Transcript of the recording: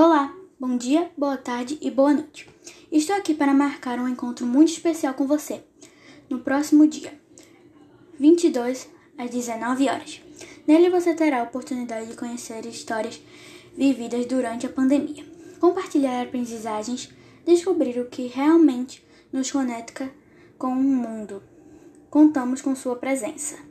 Olá, bom dia, boa tarde e boa noite. Estou aqui para marcar um encontro muito especial com você, no próximo dia, 22 às 19 horas. Nele você terá a oportunidade de conhecer histórias vividas durante a pandemia, compartilhar aprendizagens, descobrir o que realmente nos conecta com o mundo. Contamos com sua presença.